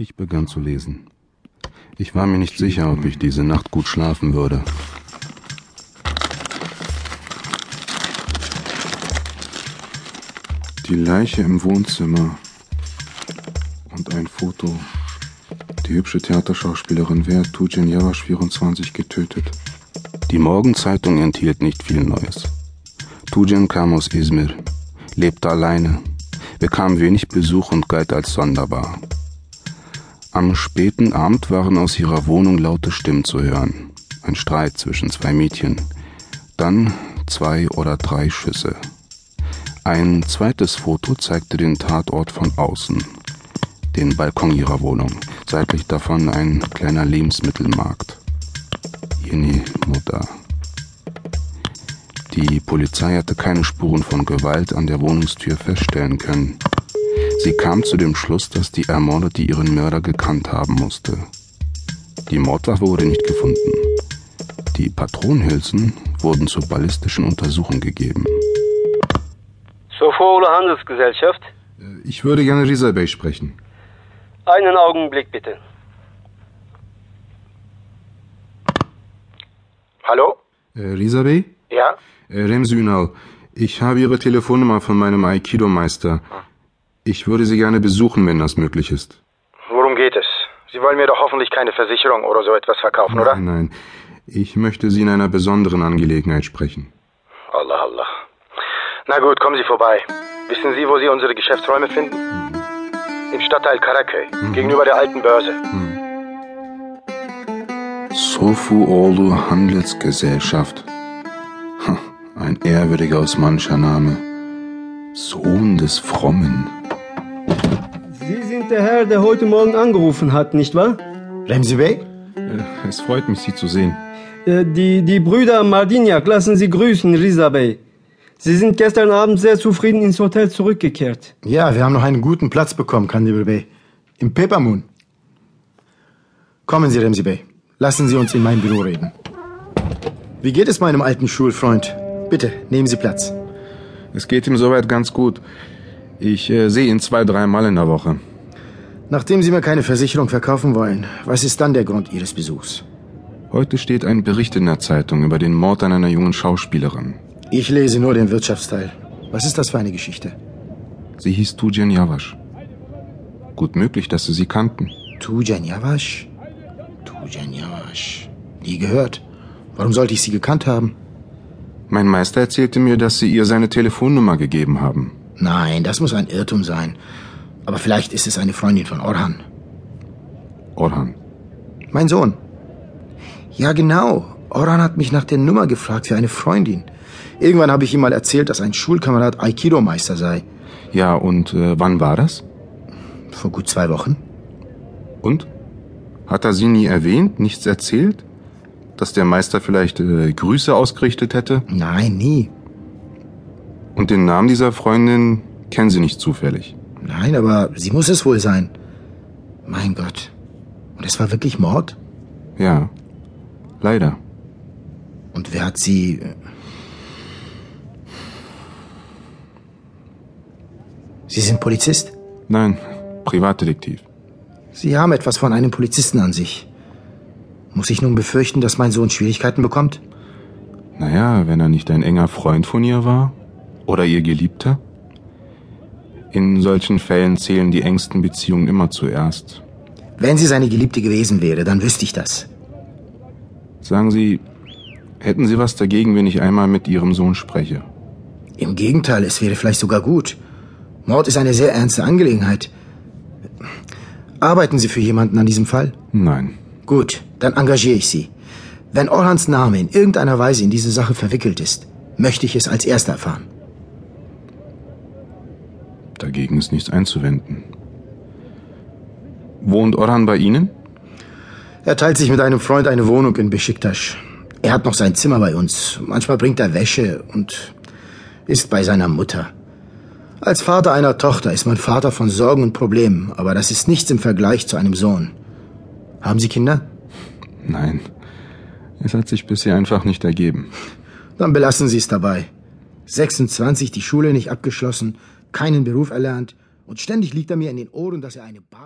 Ich begann zu lesen. Ich war mir nicht sicher, ob ich diese Nacht gut schlafen würde. Die Leiche im Wohnzimmer und ein Foto. Die hübsche Theaterschauspielerin Wert Tujen Javasch 24 getötet. Die Morgenzeitung enthielt nicht viel Neues. Tujen kam aus Izmir, lebte alleine, bekam wenig Besuch und galt als sonderbar. Am späten Abend waren aus ihrer Wohnung laute Stimmen zu hören. Ein Streit zwischen zwei Mädchen. Dann zwei oder drei Schüsse. Ein zweites Foto zeigte den Tatort von außen. Den Balkon ihrer Wohnung. Seitlich davon ein kleiner Lebensmittelmarkt. Jene Mutter. Die Polizei hatte keine Spuren von Gewalt an der Wohnungstür feststellen können. Sie kam zu dem Schluss, dass die Ermordete ihren Mörder gekannt haben musste. Die Mordwaffe wurde nicht gefunden. Die Patronenhülsen wurden zur ballistischen Untersuchung gegeben. Sofoğlu Handelsgesellschaft. Ich würde gerne Risa Bey sprechen. Einen Augenblick bitte. Hallo? Äh, Risa Bey? Ja? Äh, Ünal, ich habe Ihre Telefonnummer von meinem Aikido-Meister. Ich würde Sie gerne besuchen, wenn das möglich ist. Worum geht es? Sie wollen mir doch hoffentlich keine Versicherung oder so etwas verkaufen, oder? Nein, nein. Ich möchte Sie in einer besonderen Angelegenheit sprechen. Allah, Allah. Na gut, kommen Sie vorbei. Wissen Sie, wo Sie unsere Geschäftsräume finden? Im Stadtteil Karaköy, gegenüber der alten Börse. Sofuoğlu Handelsgesellschaft. Ha, Ein ehrwürdiger osmanischer Name. Sohn des Frommen. Der Herr, der heute Morgen angerufen hat, nicht wahr? Remzi Bey? Äh, Es freut mich, Sie zu sehen. Äh, Die, die Brüder Mardinjak lassen Sie grüßen, Risa Bey. Sie sind gestern Abend sehr zufrieden ins Hotel zurückgekehrt. Ja, wir haben noch einen guten Platz bekommen, Kandibel Bey. Im Peppermoon. Kommen Sie, Remzi Bey. Lassen Sie uns in mein Büro reden. Wie geht es meinem alten Schulfreund? Bitte, nehmen Sie Platz. Es geht ihm soweit ganz gut. Ich äh, sehe ihn zwei, dreimal in der Woche. Nachdem Sie mir keine Versicherung verkaufen wollen, was ist dann der Grund Ihres Besuchs? Heute steht ein Bericht in der Zeitung über den Mord an einer jungen Schauspielerin. Ich lese nur den Wirtschaftsteil. Was ist das für eine Geschichte? Sie hieß Tujen Javasch. Gut möglich, dass Sie sie kannten. Tujan Yavash? Tujan Yavash. Nie gehört. Warum sollte ich sie gekannt haben? Mein Meister erzählte mir, dass Sie ihr seine Telefonnummer gegeben haben. Nein, das muss ein Irrtum sein. Aber vielleicht ist es eine Freundin von Orhan. Orhan. Mein Sohn. Ja, genau. Orhan hat mich nach der Nummer gefragt für eine Freundin. Irgendwann habe ich ihm mal erzählt, dass ein Schulkamerad Aikido-Meister sei. Ja, und äh, wann war das? Vor gut zwei Wochen. Und? Hat er Sie nie erwähnt, nichts erzählt? Dass der Meister vielleicht äh, Grüße ausgerichtet hätte? Nein, nie. Und den Namen dieser Freundin kennen Sie nicht zufällig? Nein, aber sie muss es wohl sein. Mein Gott. Und es war wirklich Mord? Ja. Leider. Und wer hat sie... äh, Sie sind Polizist? Nein, Privatdetektiv. Sie haben etwas von einem Polizisten an sich. Muss ich nun befürchten, dass mein Sohn Schwierigkeiten bekommt? Naja, wenn er nicht ein enger Freund von ihr war? Oder ihr Geliebter? In solchen Fällen zählen die engsten Beziehungen immer zuerst. Wenn sie seine Geliebte gewesen wäre, dann wüsste ich das. Sagen Sie, hätten Sie was dagegen, wenn ich einmal mit Ihrem Sohn spreche? Im Gegenteil, es wäre vielleicht sogar gut. Mord ist eine sehr ernste Angelegenheit. Arbeiten Sie für jemanden an diesem Fall? Nein. Gut, dann engagiere ich Sie. Wenn Orhans Name in irgendeiner Weise in diese Sache verwickelt ist, möchte ich es als Erster erfahren. Dagegen ist nichts einzuwenden. Wohnt Orhan bei Ihnen? Er teilt sich mit einem Freund eine Wohnung in Besiktas. Er hat noch sein Zimmer bei uns. Manchmal bringt er Wäsche und ist bei seiner Mutter. Als Vater einer Tochter ist man Vater von Sorgen und Problemen, aber das ist nichts im Vergleich zu einem Sohn. Haben Sie Kinder? Nein. Es hat sich bisher einfach nicht ergeben. Dann belassen Sie es dabei. 26, die Schule nicht abgeschlossen, keinen Beruf erlernt und ständig liegt er mir in den Ohren, dass er eine Bar...